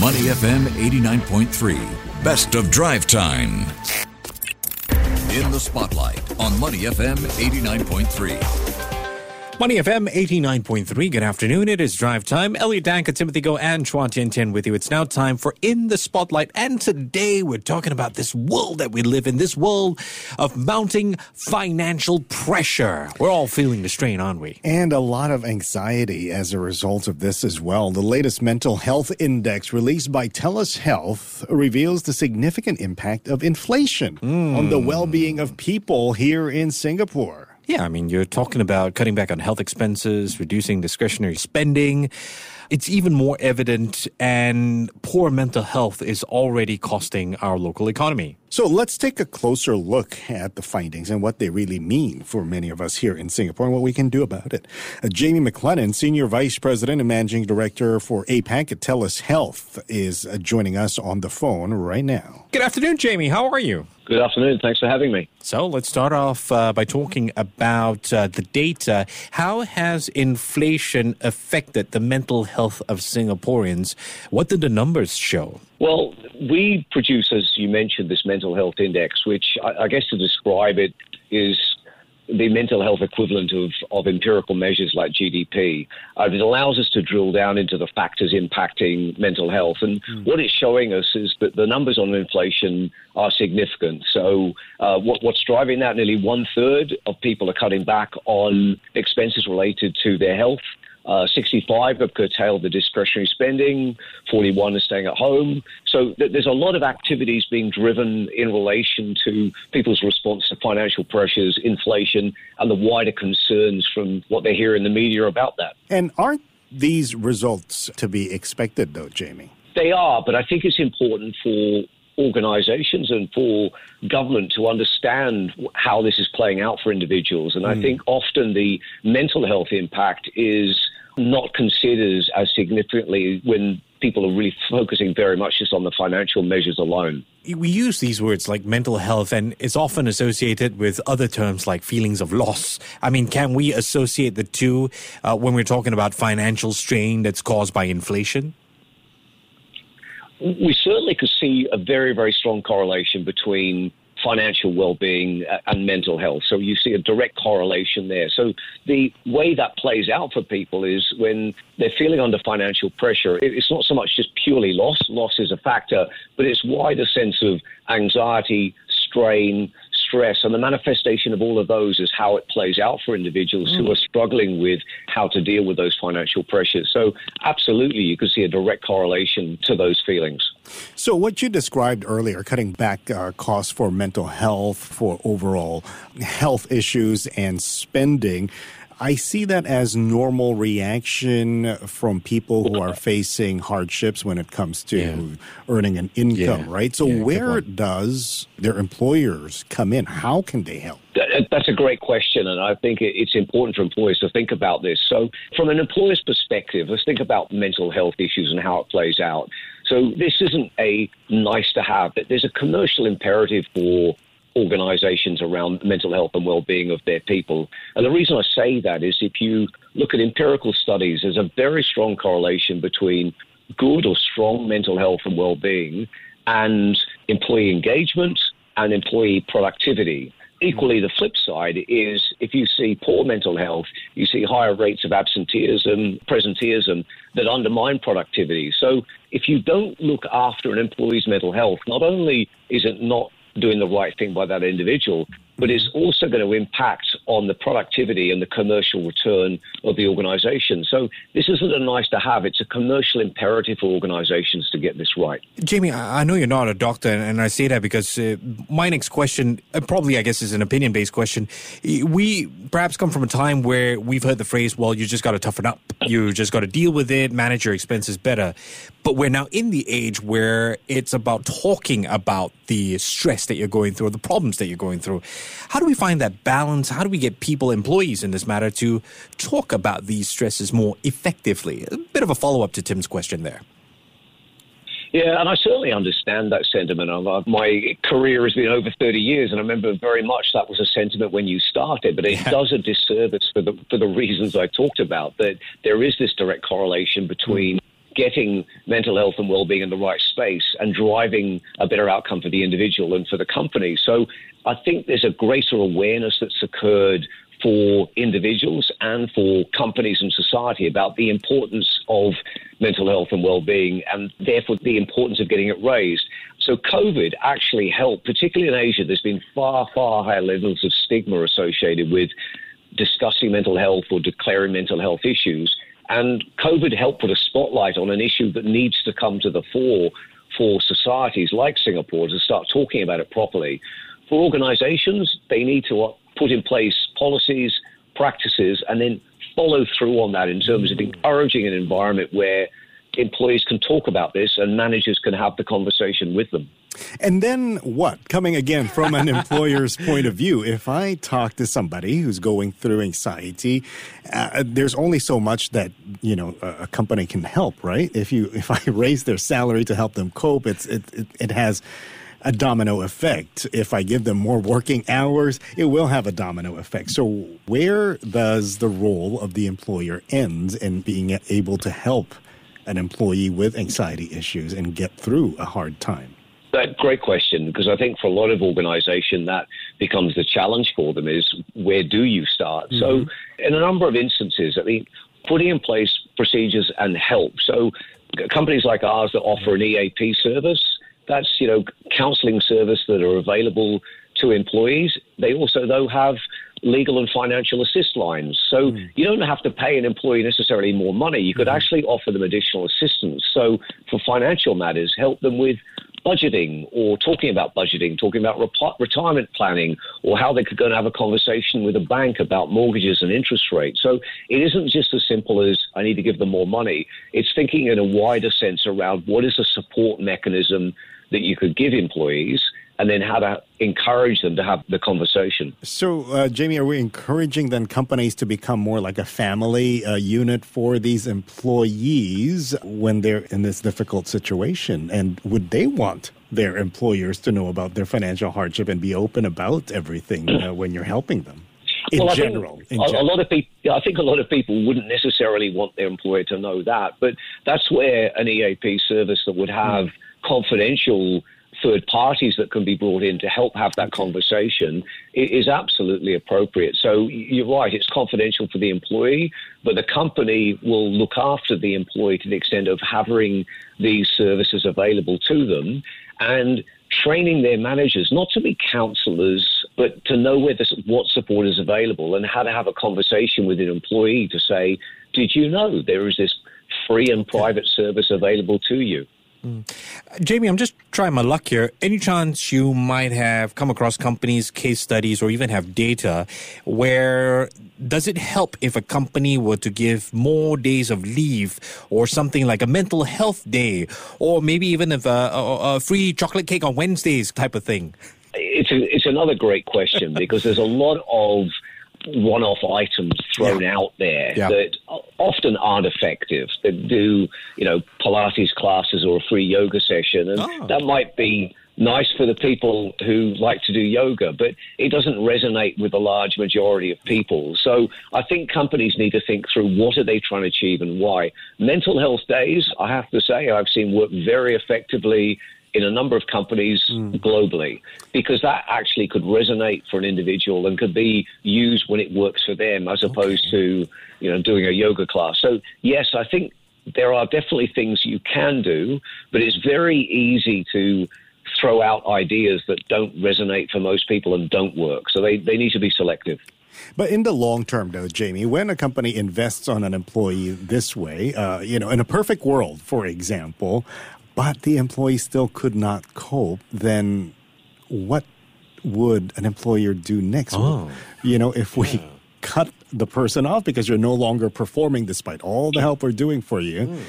Money FM 89.3. Best of drive time. In the spotlight on Money FM 89.3. Money FM 89.3. Good afternoon. It is drive time. Elliot Danker, Timothy Go, and Chua Tian Tian with you. It's now time for In the Spotlight. And today we're talking about this world that we live in, this world of mounting financial pressure. We're all feeling the strain, aren't we? And a lot of anxiety as a result of this as well. The latest mental health index released by TELUS Health reveals the significant impact of inflation mm. on the well being of people here in Singapore. Yeah, I mean, you're talking about cutting back on health expenses, reducing discretionary spending. It's even more evident, and poor mental health is already costing our local economy. So let's take a closer look at the findings and what they really mean for many of us here in Singapore and what we can do about it. Uh, Jamie MacLennan, Senior Vice President and Managing Director for APAC at TELUS Health, is uh, joining us on the phone right now. Good afternoon, Jamie. How are you? Good afternoon. Thanks for having me. So let's start off uh, by talking about uh, the data. How has inflation affected the mental health of Singaporeans? What did the numbers show? Well, we produce, as you mentioned, this mental health index, which I, I guess to describe it is the mental health equivalent of, of empirical measures like GDP. Uh, it allows us to drill down into the factors impacting mental health. And mm. what it's showing us is that the numbers on inflation are significant. So, uh, what, what's driving that? Nearly one third of people are cutting back on expenses related to their health. Uh, 65 have curtailed the discretionary spending, 41 are staying at home. So th- there's a lot of activities being driven in relation to people's response to financial pressures, inflation, and the wider concerns from what they hear in the media about that. And aren't these results to be expected, though, Jamie? They are, but I think it's important for organizations and for government to understand how this is playing out for individuals. And mm. I hmm. think often the mental health impact is not considered as significantly when people are really focusing very much just on the financial measures alone. We use these words like mental health, and it's often associated with other terms like feelings of loss. I mean, can we associate the two uh, when we're talking about financial strain that's caused by inflation? We certainly could see a very, very strong correlation between financial well-being and mental health. So you see a direct correlation there. So the way that plays out for people is when they're feeling under financial pressure, it's not so much just purely loss. Loss is a factor, but it's wider sense of anxiety, strain, stress. And the manifestation of all of those is how it plays out for individuals mm. who are struggling with how to deal with those financial pressures. So, absolutely, you can see a direct correlation to those feelings. So, what you described earlier, cutting back uh, costs for mental health, for overall health issues, and spending. I see that as normal reaction from people who are uh, facing hardships when it comes to yeah. earning an income, yeah. right? So, yeah, where does their employers come in? How can they help? That's a great question, and I think it's important for employers to think about this. So, from an employer's perspective, let's think about mental health issues and how it plays out. So, this isn't a nice to have, but there's a commercial imperative for organizations around mental health and well-being of their people. And the reason I say that is if you look at empirical studies, there's a very strong correlation between good or strong mental health and well-being and employee engagement and employee productivity. Equally, the flip side is if you see poor mental health, you see higher rates of absenteeism, presenteeism that undermine productivity. So, if you don't look after an employee's mental health, not only is it not doing the right thing by that individual, but it's also going to impact on the productivity and the commercial return of the organization. So this isn't a nice to have, it's a commercial imperative for organizations to get this right. Jamie, I know you're not a doctor, and I say that because uh, my next question, uh, probably I guess is an opinion based question. We perhaps come from a time where we've heard the phrase, well, you just got to toughen up, you just got to deal with it, manage your expenses better. But we're now in the age where it's about talking about the stress that you're going through, the problems that you're going through. How do we find that balance? How do we get people, employees in this matter, to talk about these stresses more effectively? A bit of a follow up to Tim's question there. Yeah, and I certainly understand that sentiment. My career has been over 30 years, and I remember very much that was a sentiment when you started, but it yeah. does a disservice for the, for the reasons I talked about, that there is this direct correlation between getting mental health and well-being in the right space and driving a better outcome for the individual and for the company. So I think there's a greater awareness that's occurred for individuals and for companies and society about the importance of mental health and well-being and therefore the importance of getting it raised. So COVID actually helped, particularly in Asia. There's been far, far higher levels of stigma associated with discussing mental health or declaring mental health issues. And COVID helped put a spotlight on an issue that needs to come to the fore for societies like Singapore to start talking about it properly. For organizations, they need to uh, put in place policies, practices, and then follow through on that in terms of encouraging an environment where employees can talk about this and managers can have the conversation with them. And then what? Coming again from an employer's point of view, if I talk to somebody who's going through anxiety, uh, there's only so much that you know a, company can help, right? If you if I raise their salary to help them cope, it's it, it, it has a domino effect. If I give them more working hours, it will have a domino effect. So where does the role of the employer ends in being able to help an employee with anxiety issues and get through a hard time? That great question because I think for a lot of organization that becomes the challenge for them is where do you start? Mm-hmm. So in a number of instances, I think putting in place procedures and help. So companies like ours that offer an EAP service, that's you know counselling service that are available to employees. They also though have legal and financial assist lines. So mm. you don't have to pay an employee necessarily more money. You could mm. actually offer them additional assistance. So for financial matters, help them with budgeting or talking about budgeting, talking about rep- retirement planning, or how they could go and have a conversation with a bank about mortgages and interest rates. So it isn't just as simple as I need to give them more money. It's thinking in a wider sense around what is a support mechanism that you could give employees and then how to encourage them to have the conversation. So, uh, Jamie, are we encouraging then companies to become more like a family uh, unit for these employees when they're in this difficult situation? And would they want their employers to know about their financial hardship and be open about everything uh, when you're helping them? In well, general, in a, general. a lot of people, I think a lot of people wouldn't necessarily want their employer to know that, but that's where an EAP service that would have mm. confidential third parties that can be brought in to help have that conversation is absolutely appropriate. So you're right, it's confidential for the employee, but the company will look after the employee to the extent of having these services available to them and training their managers not to be counselors, but to know what support is available and how to have a conversation with an employee to say, did you know there is this free and private service available to you? Mm. Jamie, I'm just trying my luck here. Any chance you might have come across companies, case studies, or even have data where does it help if a company were to give more days of leave or something like a mental health day or maybe even a, a, a free chocolate cake on Wednesdays type of thing? It's, a, it's another great question because there's a lot of one-off items thrown yeah. out there yeah. that often aren't effective. That do, you know, Pilates classes or a free yoga session, and oh. that might be nice for the people who like to do yoga, but it doesn't resonate with the large majority of people. So I think companies need to think through what are they trying to achieve and why. Mental health days, I have to say, I've seen work very effectively in a number of companies mm. globally because that actually could resonate for an individual and could be used when it works for them as opposed okay. to you know doing a yoga class so yes i think there are definitely things you can do but it's very easy to throw out ideas that don't resonate for most people and don't work so they, they need to be selective but in the long term, though, Jamie, when a company invests on an employee this way, uh, you know, in a perfect world, for example, but the employee still could not cope, then what would an employer do next? Oh. You know, if we yeah. cut the person off because you're no longer performing despite all the help we're doing for you, mm.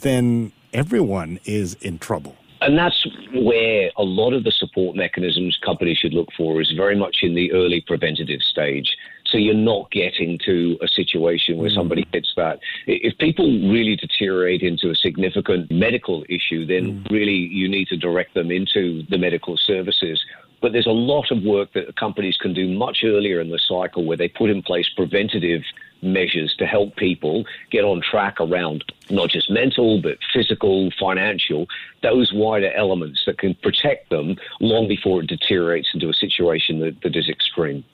then everyone is in trouble. And that's where a lot of the support mechanisms companies should look for is very much in the early preventative stage. So you're not getting to a situation where mm. somebody hits that. If people really deteriorate into a significant medical issue, then mm. really you need to direct them into the medical services. But there's a lot of work that companies can do much earlier in the cycle where they put in place preventative measures to help people get on track around not just mental, but physical, financial, those wider elements that can protect them long before it deteriorates into a situation that, that is extreme.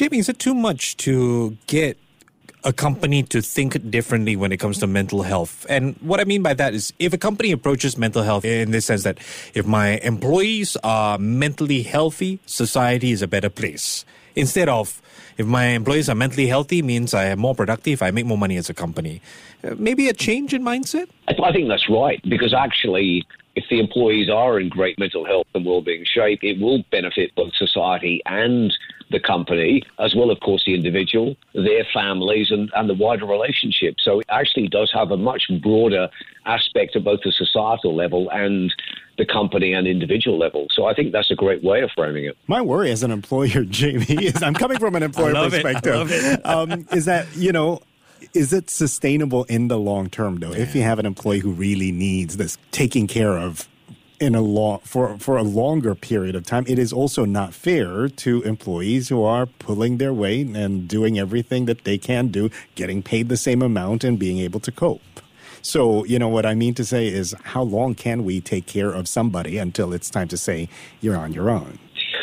Jamie, is it too much to get a company to think differently when it comes to mental health. And what I mean by that is if a company approaches mental health in the sense that if my employees are mentally healthy, society is a better place. Instead of if my employees are mentally healthy means I am more productive, I make more money as a company. Uh, maybe a change in mindset? I think that's right because actually if the employees are in great mental health and well-being shape, it will benefit both society and the company, as well, of course, the individual, their families, and, and the wider relationship. So it actually does have a much broader aspect of both the societal level and the company and individual level. So I think that's a great way of framing it. My worry as an employer, Jamie, is I'm coming from an employer perspective, it, um, is that, you know, is it sustainable in the long term though? Yeah. If you have an employee who really needs this taking care of in a long for for a longer period of time, it is also not fair to employees who are pulling their weight and doing everything that they can do, getting paid the same amount and being able to cope. So, you know, what I mean to say is how long can we take care of somebody until it's time to say you're on your own?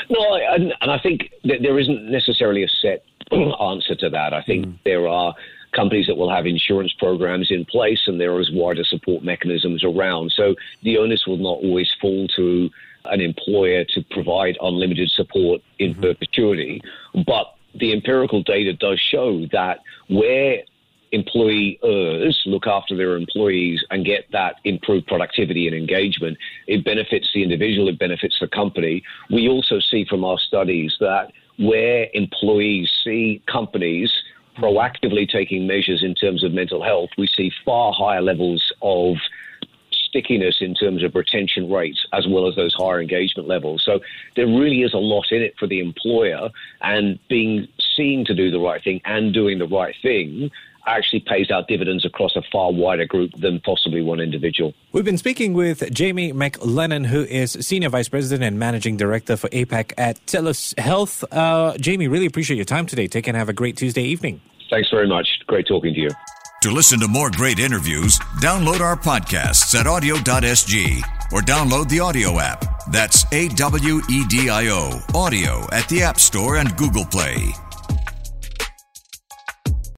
No, and, and I think that there isn't necessarily a set answer to that. I think mm. there are companies that will have insurance programs in place and there is wider support mechanisms around. So the onus will not always fall to an employer to provide unlimited support in mm-hmm. perpetuity. But the empirical data does show that where employers look after their employees and get that improved productivity and engagement, it benefits the individual, it benefits the company. We also see from our studies that where employees see companies proactively taking measures in terms of mental health, we see far higher levels of stickiness in terms of retention rates as well as those higher engagement levels. So there really is a lot in it for the employer and being seen to do the right thing and doing the right thing actually pays out dividends across a far wider group than possibly one individual. We've been speaking with Jamie MacLennan, who is Senior Vice President and Managing Director for APAC at TELUS Health. Uh, Jamie, really appreciate your time today. Take and have a great Tuesday evening. Thanks very much. Great talking to you. To listen to more great interviews, download our podcasts at awedio.sg or download the AWEDIO app. That's A W E D I O, AWEDIO at the App Store and Google Play.